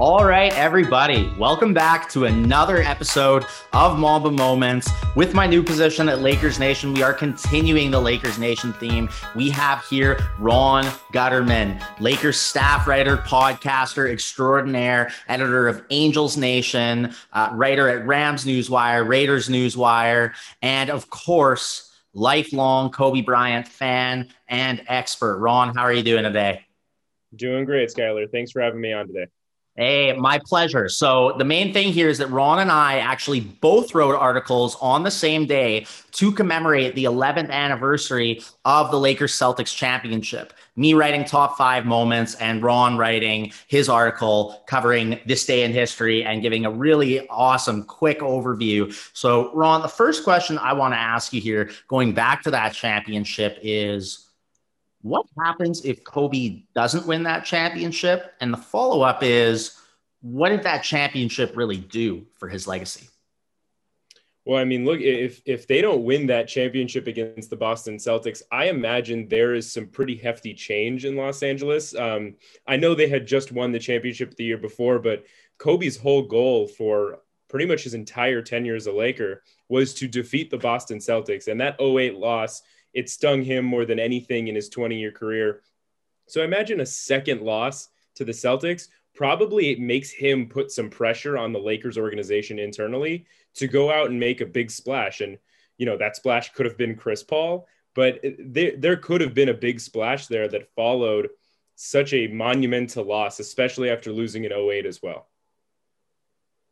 All right, everybody, welcome back to another episode of Mamba Moments. With my new position at Lakers Nation, we are continuing the Lakers Nation theme. We have here Ron Gutterman, Lakers staff writer, podcaster extraordinaire, editor of Angels Nation, uh, writer at Rams Newswire, Raiders Newswire, and of course, lifelong Kobe Bryant fan and expert. Ron, how are you doing today? Doing great, Skylar. Thanks for having me on today. Hey, my pleasure. So, the main thing here is that Ron and I actually both wrote articles on the same day to commemorate the 11th anniversary of the Lakers Celtics championship. Me writing top five moments, and Ron writing his article covering this day in history and giving a really awesome, quick overview. So, Ron, the first question I want to ask you here, going back to that championship, is what happens if Kobe doesn't win that championship? And the follow up is, what did that championship really do for his legacy? Well, I mean, look, if if they don't win that championship against the Boston Celtics, I imagine there is some pretty hefty change in Los Angeles. Um, I know they had just won the championship the year before, but Kobe's whole goal for pretty much his entire tenure as a Laker was to defeat the Boston Celtics, and that 08 loss it stung him more than anything in his 20 year career. So I imagine a second loss to the Celtics. Probably it makes him put some pressure on the Lakers organization internally to go out and make a big splash. And, you know, that splash could have been Chris Paul, but there, there could have been a big splash there that followed such a monumental loss, especially after losing in 08 as well.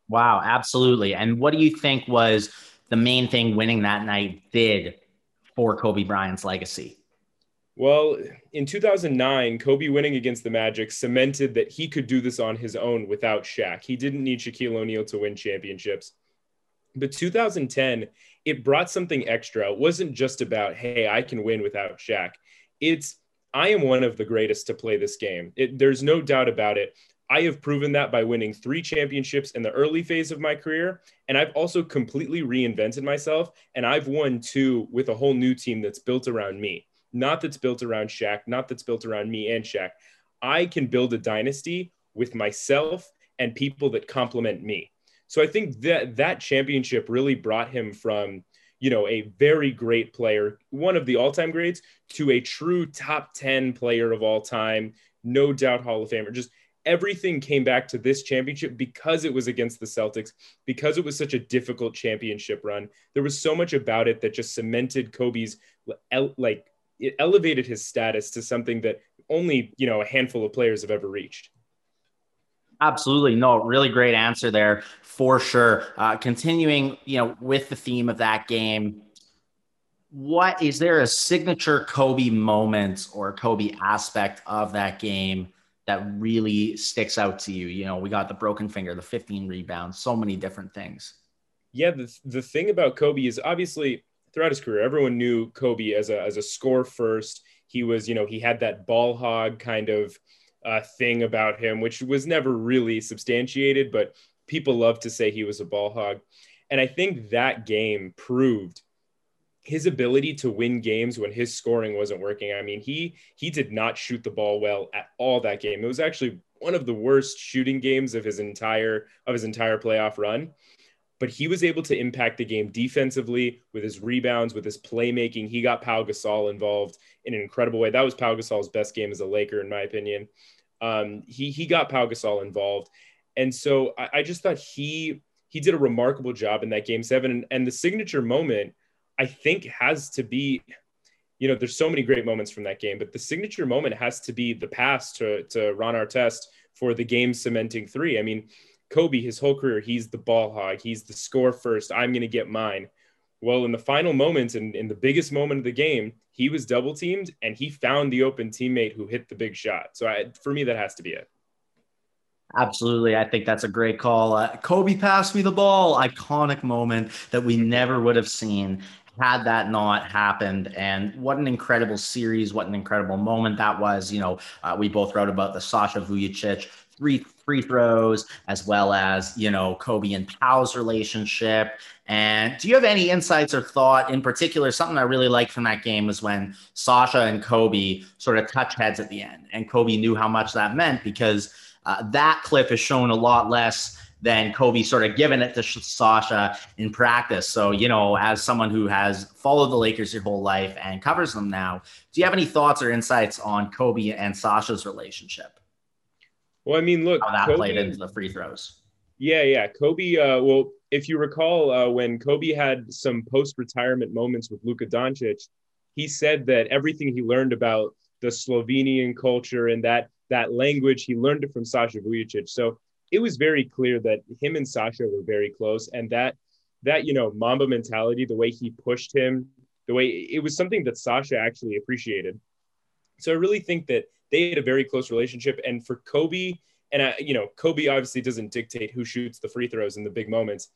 Wow, absolutely. And what do you think was the main thing winning that night did for Kobe Bryant's legacy? Well, in 2009, Kobe winning against the Magic cemented that he could do this on his own without Shaq. He didn't need Shaquille O'Neal to win championships. But 2010, it brought something extra. It wasn't just about, hey, I can win without Shaq. It's, I am one of the greatest to play this game. It, there's no doubt about it. I have proven that by winning three championships in the early phase of my career. And I've also completely reinvented myself. And I've won two with a whole new team that's built around me, not that's built around Shaq, not that's built around me and Shaq. I can build a dynasty with myself and people that complement me. So I think that that championship really brought him from, you know, a very great player, one of the all-time greats, to a true top 10 player of all time, no doubt Hall of Famer. Just everything came back to this championship because it was against the Celtics, because it was such a difficult championship run. There was so much about it that just cemented Kobe's like it elevated his status to something that only, you know, a handful of players have ever reached. Absolutely. No, really great answer there for sure. Uh, continuing, you know, with the theme of that game, what is there a signature Kobe moment or Kobe aspect of that game that really sticks out to you? You know, we got the broken finger, the 15 rebounds, so many different things. Yeah, the, the thing about Kobe is obviously throughout his career, everyone knew Kobe as a, as a score first. He was, you know, he had that ball hog kind of uh, thing about him, which was never really substantiated, but people love to say he was a ball hog. And I think that game proved his ability to win games when his scoring wasn't working. I mean, he he did not shoot the ball well at all that game. It was actually one of the worst shooting games of his entire of his entire playoff run. But he was able to impact the game defensively with his rebounds, with his playmaking. He got Pau Gasol involved in an incredible way. That was Pau Gasol's best game as a Laker, in my opinion. Um, he he got Pau Gasol involved, and so I, I just thought he he did a remarkable job in that game seven. And, and the signature moment I think has to be, you know, there's so many great moments from that game, but the signature moment has to be the pass to, to Ron Artest for the game cementing three. I mean, Kobe, his whole career, he's the ball hog. He's the score first. I'm going to get mine. Well, in the final moments and in the biggest moment of the game, he was double teamed and he found the open teammate who hit the big shot. So I, for me, that has to be it. Absolutely. I think that's a great call. Uh, Kobe passed me the ball. Iconic moment that we never would have seen had that not happened. And what an incredible series, what an incredible moment that was. You know, uh, we both wrote about the Sasha Vujacic three free throws, as well as, you know, Kobe and Pau's relationship. And do you have any insights or thought in particular? Something I really liked from that game was when Sasha and Kobe sort of touch heads at the end. And Kobe knew how much that meant because uh, that clip is shown a lot less than Kobe sort of giving it to Sasha in practice. So, you know, as someone who has followed the Lakers your whole life and covers them now, do you have any thoughts or insights on Kobe and Sasha's relationship? Well, I mean, look, how that Kobe, played into the free throws. Yeah, yeah. Kobe, uh, well, if you recall, uh, when Kobe had some post retirement moments with Luka Doncic, he said that everything he learned about the Slovenian culture and that that language, he learned it from Sasha Vujacic. So it was very clear that him and Sasha were very close, and that that you know Mamba mentality, the way he pushed him, the way it was something that Sasha actually appreciated. So I really think that they had a very close relationship, and for Kobe, and I, you know, Kobe obviously doesn't dictate who shoots the free throws in the big moments,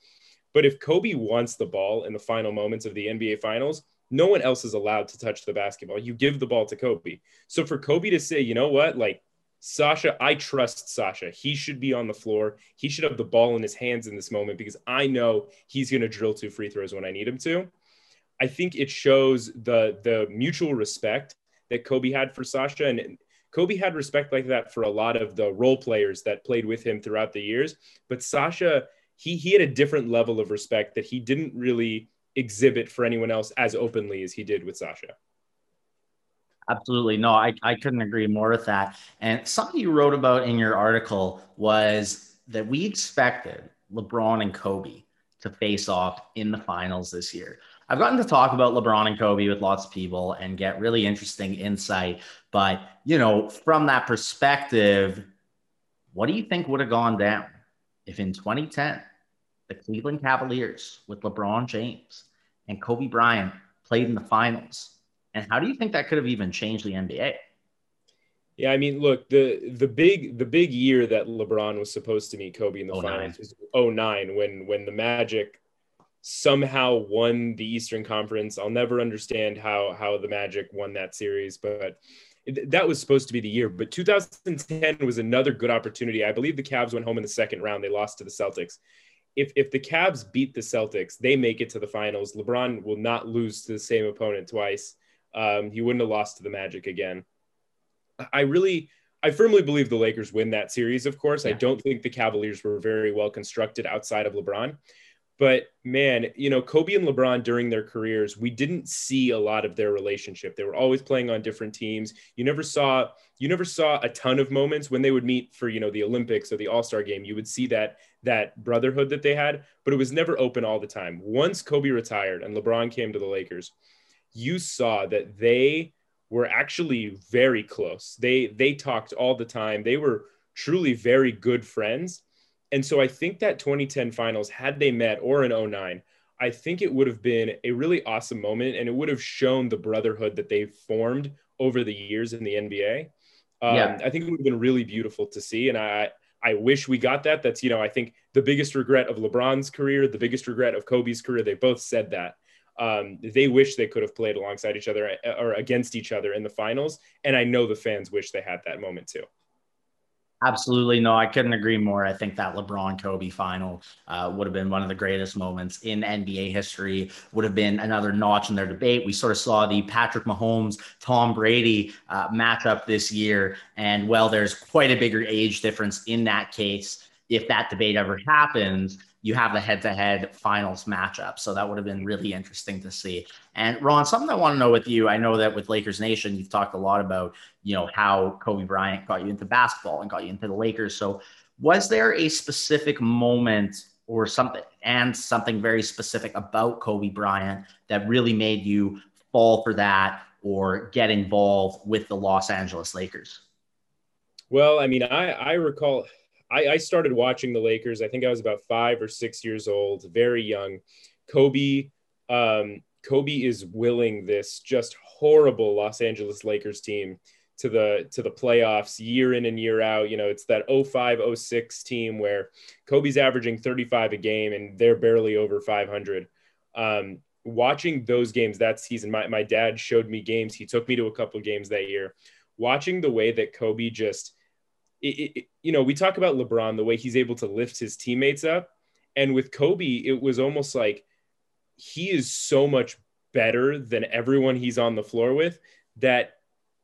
but if Kobe wants the ball in the final moments of the NBA Finals, no one else is allowed to touch the basketball. You give the ball to Kobe. So for Kobe to say, you know what, like Sasha, I trust Sasha. He should be on the floor. He should have the ball in his hands in this moment because I know he's going to drill two free throws when I need him to. I think it shows the the mutual respect that Kobe had for Sasha and Kobe had respect like that for a lot of the role players that played with him throughout the years, but Sasha he he had a different level of respect that he didn't really exhibit for anyone else as openly as he did with Sasha. Absolutely. No, I, I couldn't agree more with that. And something you wrote about in your article was that we expected LeBron and Kobe to face off in the finals this year. I've gotten to talk about LeBron and Kobe with lots of people and get really interesting insight. But, you know, from that perspective, what do you think would have gone down if in 2010 the Cleveland Cavaliers with LeBron James and Kobe Bryant played in the finals? And how do you think that could have even changed the NBA? Yeah, I mean, look, the the big the big year that LeBron was supposed to meet Kobe in the 09. finals was 09 when when the Magic somehow won the Eastern Conference. I'll never understand how how the Magic won that series, but it, that was supposed to be the year. But 2010 was another good opportunity. I believe the Cavs went home in the second round. They lost to the Celtics. If if the Cavs beat the Celtics, they make it to the finals. LeBron will not lose to the same opponent twice um, he wouldn't have lost to the Magic again. I really, I firmly believe the Lakers win that series. Of course, yeah. I don't think the Cavaliers were very well constructed outside of LeBron. But man, you know, Kobe and LeBron during their careers, we didn't see a lot of their relationship. They were always playing on different teams. You never saw you never saw a ton of moments when they would meet for, you know, the Olympics or the All-Star game. You would see that that brotherhood that they had, but it was never open all the time. Once Kobe retired and LeBron came to the Lakers, you saw that they were actually very close. They they talked all the time. They were truly very good friends. And so I think that 2010 finals, had they met or in 09, I think it would have been a really awesome moment and it would have shown the brotherhood that they've formed over the years in the NBA. Um, yeah. I think it would have been really beautiful to see. And I, I wish we got that. That's, you know, I think the biggest regret of LeBron's career, the biggest regret of Kobe's career, they both said that um, they wish they could have played alongside each other uh, or against each other in the finals. And I know the fans wish they had that moment too. Absolutely. No, I couldn't agree more. I think that LeBron Kobe final uh, would have been one of the greatest moments in NBA history, would have been another notch in their debate. We sort of saw the Patrick Mahomes, Tom Brady uh, matchup this year. And well, there's quite a bigger age difference in that case. If that debate ever happens, you have the head-to-head finals matchup. So that would have been really interesting to see. And Ron, something I want to know with you, I know that with Lakers Nation, you've talked a lot about, you know, how Kobe Bryant got you into basketball and got you into the Lakers. So was there a specific moment or something and something very specific about Kobe Bryant that really made you fall for that or get involved with the Los Angeles Lakers? Well, I mean, I, I recall I, I started watching the Lakers. I think I was about five or six years old, very young. Kobe, um, Kobe is willing this just horrible Los Angeles Lakers team to the to the playoffs year in and year out. You know, it's that 05 06 team where Kobe's averaging 35 a game and they're barely over 500. Um, watching those games that season, my, my dad showed me games. He took me to a couple games that year. Watching the way that Kobe just it, it, you know, we talk about LeBron, the way he's able to lift his teammates up. And with Kobe, it was almost like he is so much better than everyone he's on the floor with that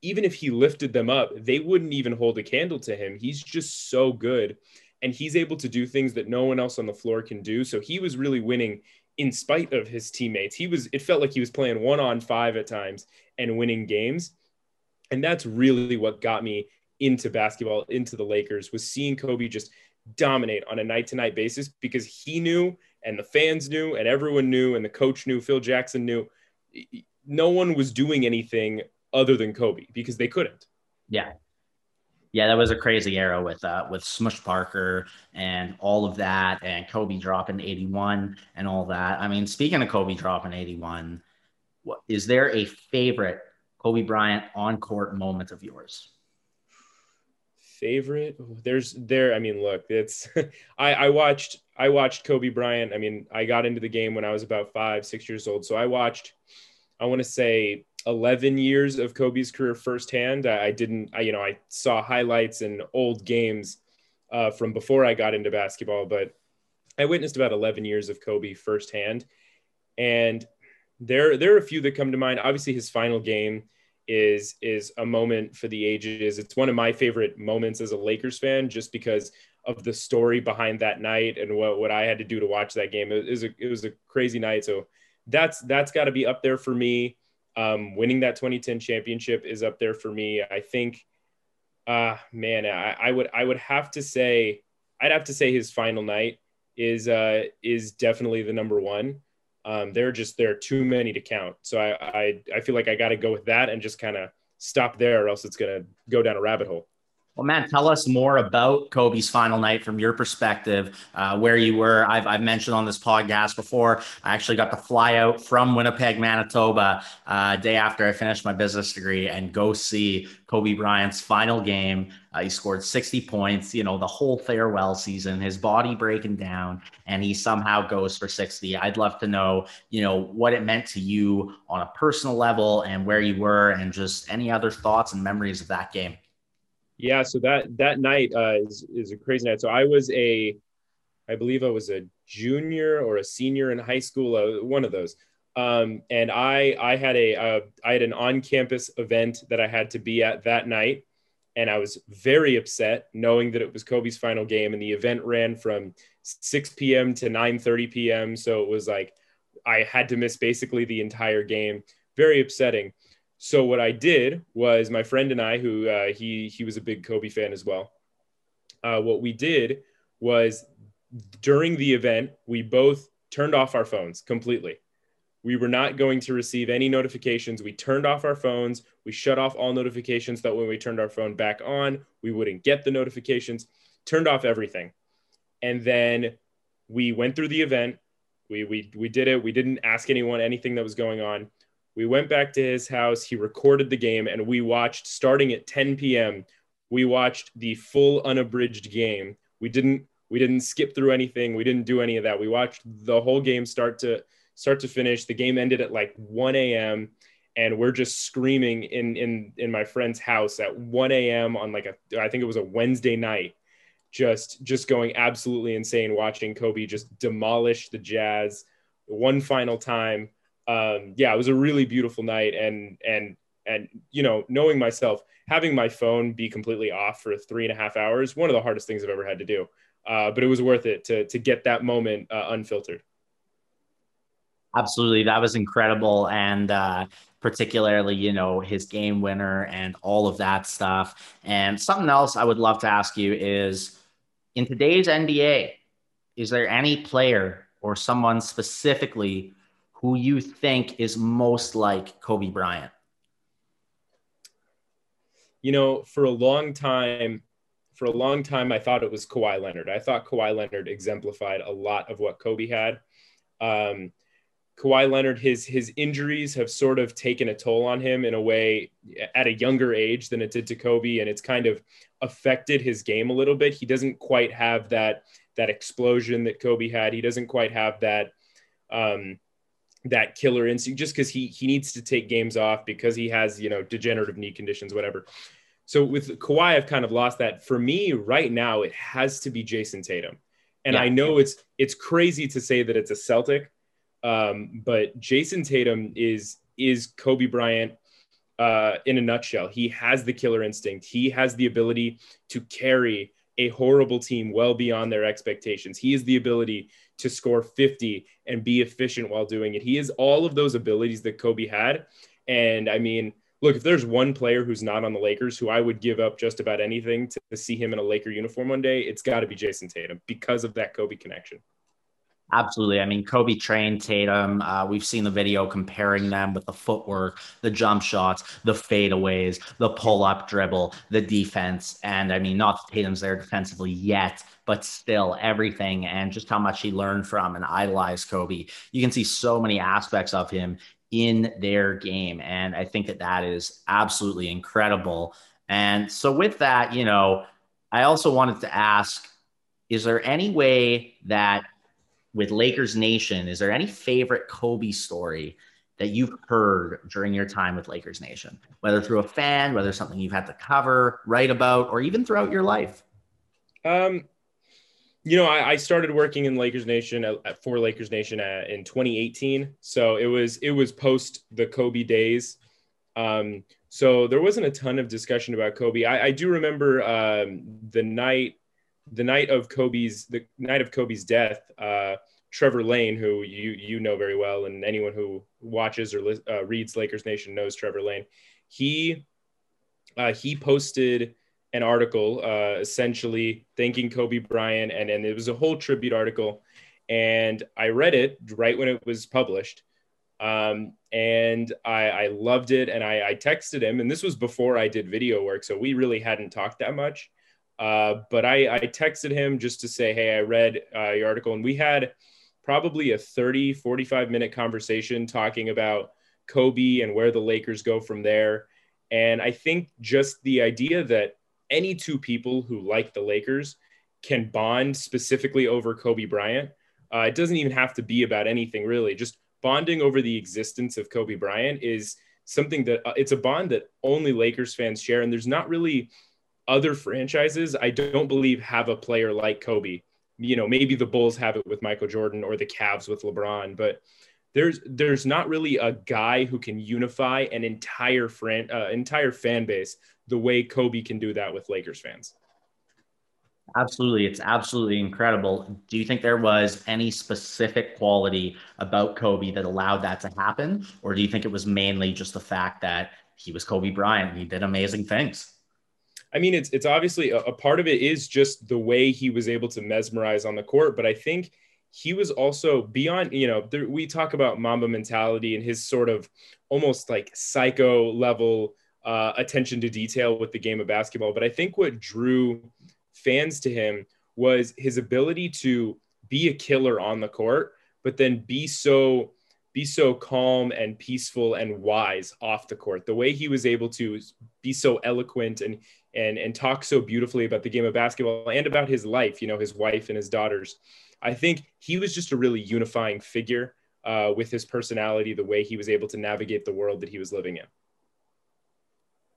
even if he lifted them up, they wouldn't even hold a candle to him. He's just so good. And he's able to do things that no one else on the floor can do. So he was really winning in spite of his teammates. He was, it felt like he was playing one on five at times and winning games. And that's really what got me into basketball, into the Lakers, was seeing Kobe just dominate on a night to night basis because he knew and the fans knew and everyone knew and the coach knew, Phil Jackson knew. No one was doing anything other than Kobe because they couldn't. Yeah. Yeah, that was a crazy era with uh, with Smush Parker and all of that, and Kobe dropping 81 and all that. I mean, speaking of Kobe dropping 81, what, is there a favorite Kobe Bryant on court moment of yours? Favorite? There's there. I mean, look, it's I I watched I watched Kobe Bryant. I mean, I got into the game when I was about five six years old, so I watched. I want to say 11 years of Kobe's career firsthand. I, I didn't, I, you know, I saw highlights and old games uh, from before I got into basketball, but I witnessed about 11 years of Kobe firsthand. And there, there are a few that come to mind. Obviously, his final game is is a moment for the ages. It's one of my favorite moments as a Lakers fan, just because of the story behind that night and what, what I had to do to watch that game. It, was a it was a crazy night. So that's that's got to be up there for me. Um, winning that 2010 championship is up there for me. I think, uh, man, I, I would I would have to say I'd have to say his final night is uh, is definitely the number one. Um, there are just there too many to count. So I I, I feel like I got to go with that and just kind of stop there, or else it's gonna go down a rabbit hole. Well, Matt, tell us more about Kobe's final night from your perspective, uh, where you were. I've, I've, mentioned on this podcast before, I actually got to fly out from Winnipeg, Manitoba, uh, day after I finished my business degree and go see Kobe Bryant's final game. Uh, he scored 60 points, you know, the whole farewell season, his body breaking down, and he somehow goes for 60. I'd love to know, you know, what it meant to you on a personal level and where you were and just any other thoughts and memories of that game. Yeah, so that that night uh, is is a crazy night. So I was a, I believe I was a junior or a senior in high school, uh, one of those. Um, and I I had a uh, I had an on campus event that I had to be at that night, and I was very upset knowing that it was Kobe's final game, and the event ran from 6 p.m. to 9:30 p.m. So it was like I had to miss basically the entire game. Very upsetting. So what I did was my friend and I, who uh, he he was a big Kobe fan as well. Uh, what we did was during the event, we both turned off our phones completely. We were not going to receive any notifications. We turned off our phones. We shut off all notifications. That when we turned our phone back on, we wouldn't get the notifications. Turned off everything, and then we went through the event. We we we did it. We didn't ask anyone anything that was going on we went back to his house. He recorded the game, and we watched starting at 10 p.m. We watched the full unabridged game. We didn't we didn't skip through anything. We didn't do any of that. We watched the whole game start to start to finish. The game ended at like 1 a.m. and we're just screaming in in in my friend's house at 1 a.m. on like a I think it was a Wednesday night, just just going absolutely insane watching Kobe just demolish the Jazz one final time um, yeah, it was a really beautiful night, and and and you know, knowing myself, having my phone be completely off for three and a half hours, one of the hardest things I've ever had to do. Uh, but it was worth it to to get that moment uh, unfiltered. Absolutely, that was incredible, and uh, particularly, you know, his game winner and all of that stuff. And something else I would love to ask you is, in today's NBA, is there any player or someone specifically who you think is most like Kobe Bryant? You know, for a long time, for a long time, I thought it was Kawhi Leonard. I thought Kawhi Leonard exemplified a lot of what Kobe had. Um, Kawhi Leonard, his his injuries have sort of taken a toll on him in a way at a younger age than it did to Kobe, and it's kind of affected his game a little bit. He doesn't quite have that that explosion that Kobe had. He doesn't quite have that um, that killer instinct just because he he needs to take games off because he has you know degenerative knee conditions whatever so with Kawhi, I've kind of lost that. For me, right now, it has to be Jayson Tatum. And yeah. I know it's it's crazy to say that it's a Celtic, um, but Jayson Tatum is is Kobe Bryant uh, in a nutshell. He has the killer instinct. He has the ability to carry a horrible team well beyond their expectations. He has the ability to score 50 and be efficient while doing it. He has all of those abilities that Kobe had. And I mean, look, if there's one player who's not on the Lakers who I would give up just about anything to, see him in a Laker uniform one day, it's got to be Jayson Tatum because of that Kobe connection. Absolutely. I mean, Kobe trained Tatum. Uh, we've seen the video comparing them with the footwork, the jump shots, the fadeaways, the pull up dribble, the defense. And I mean, not that Tatum's there defensively yet, but still everything and just how much he learned from and idolized Kobe. You can see so many aspects of him in their game. And I think that that is absolutely incredible. And so, with that, you know, I also wanted to ask is there any way that with Lakers Nation, is there any favorite Kobe story that you've heard during your time with Lakers Nation, whether through a fan, whether something you've had to cover, write about, or even throughout your life? Um, you know, I, I, started working in Lakers Nation at, at for Lakers Nation at, in 2018. So it was it was post the Kobe days. Um, so there wasn't a ton of discussion about Kobe. I, I do remember um, the night the night of Kobe's the night of Kobe's death. Uh, Trevor Lane, who you you know very well, and anyone who watches or uh, reads Lakers Nation knows Trevor Lane. He uh, he posted an article uh, essentially thanking Kobe Bryant, and, and it was a whole tribute article. And I read it right when it was published. Um, and I, I, loved it. And I, I, texted him, and this was before I did video work. So we really hadn't talked that much. Uh, but I, I, texted him just to say, Hey, I read uh, your article. And we had probably a 30, 45 minute conversation talking about Kobe and where the Lakers go from there. And I think just the idea that any two people who like the Lakers can bond specifically over Kobe Bryant. Uh, it doesn't even have to be about anything really. Just bonding over the existence of Kobe Bryant is something that uh, it's a bond that only Lakers fans share. And there's not really other franchises, I don't believe, have a player like Kobe. You know, maybe the Bulls have it with Michael Jordan or the Cavs with LeBron, but there's there's not really a guy who can unify an entire fran- uh, entire fan base the way Kobe can do that with Lakers fans. Absolutely. It's absolutely incredible. Do you think there was any specific quality about Kobe that allowed that to happen? Or do you think it was mainly just the fact that he was Kobe Bryant and he did amazing things? I mean, it's it's obviously a, a part of it is just the way he was able to mesmerize on the court, but I think he was also beyond, you know, there, we talk about Mamba mentality and his sort of almost like psycho level uh, attention to detail with the game of basketball. But I think what drew fans to him was his ability to be a killer on the court, but then be so be so calm and peaceful and wise off the court. The way he was able to be so eloquent and and and talk so beautifully about the game of basketball and about his life, you know, his wife and his daughters. I think he was just a really unifying figure uh, with his personality, the way he was able to navigate the world that he was living in.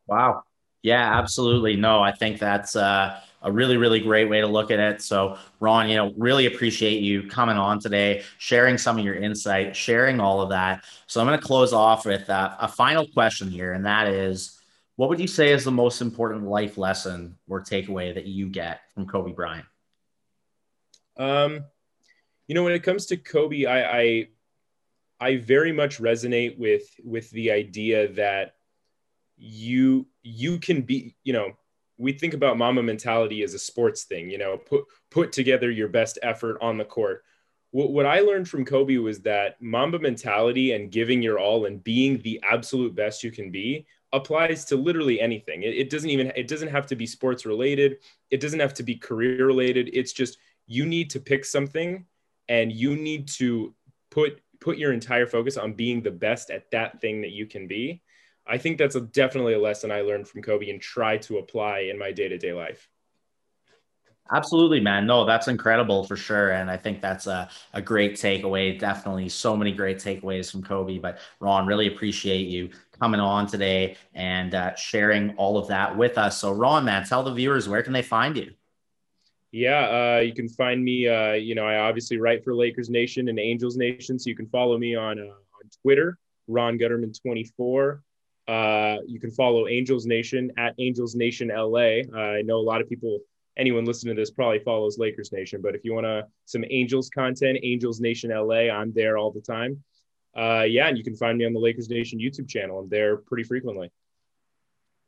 Wow. Yeah, absolutely. No, I think that's uh, a really, really great way to look at it. So, Ron, you know, really appreciate you coming on today, sharing some of your insight, sharing all of that. So, I'm going to close off with uh, a final question here, and that is what would you say is the most important life lesson or takeaway that you get from Kobe Bryant? Um, you know, when it comes to Kobe, I, I, I very much resonate with with the idea that you you can be you know we think about Mamba mentality as a sports thing you know put put together your best effort on the court what, what i learned from kobe was that mamba mentality and giving your all and being the absolute best you can be applies to literally anything it, it doesn't even it doesn't have to be sports related it doesn't have to be career related it's just you need to pick something and you need to put put your entire focus on being the best at that thing that you can be I think that's a, definitely a lesson I learned from Kobe and try to apply in my day to day life. Absolutely, man. No, that's incredible for sure. And I think that's a, a great takeaway. Definitely so many great takeaways from Kobe. But Ron, really appreciate you coming on today and uh, sharing all of that with us. So, Ron, man, tell the viewers where can they find you? Yeah, uh, you can find me. Uh, you know, I obviously write for Lakers Nation and Angels Nation, so you can follow me on uh, on Twitter, Ron Gutterman twenty four. Uh, you can follow Angels Nation at Angels Nation LA. Uh, I know a lot of people, anyone listening to this probably follows Lakers Nation, but if you want to some Angels content, Angels Nation LA, I'm there all the time. Uh, yeah, and you can find me on the Lakers Nation YouTube channel. I'm there pretty frequently.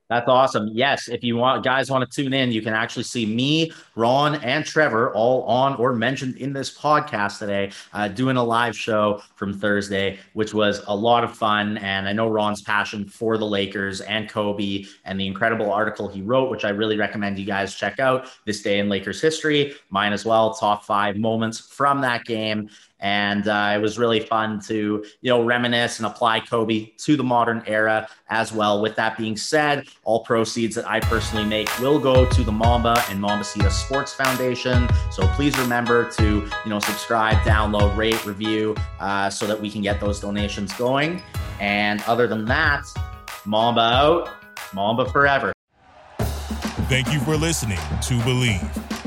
That's awesome. Yes, if you want guys want to tune in, you can actually see me, Ron, and Trevor all on or mentioned in this podcast today, uh, doing a live show from Thursday, which was a lot of fun. And I know Ron's passion for the Lakers and Kobe and the incredible article he wrote, which I really recommend you guys check out. This day in Lakers history, mine as well. Top five moments from that game and uh, it was really fun to you know reminisce and apply Kobe to the modern era as well. With that being said, all proceeds that I personally make will go to the Mamba and Mambacita Sports Foundation. So please remember to you know subscribe, download, rate, review, uh, so that we can get those donations going. And other than that, Mamba out, Mamba forever. Thank you for listening to Bleav.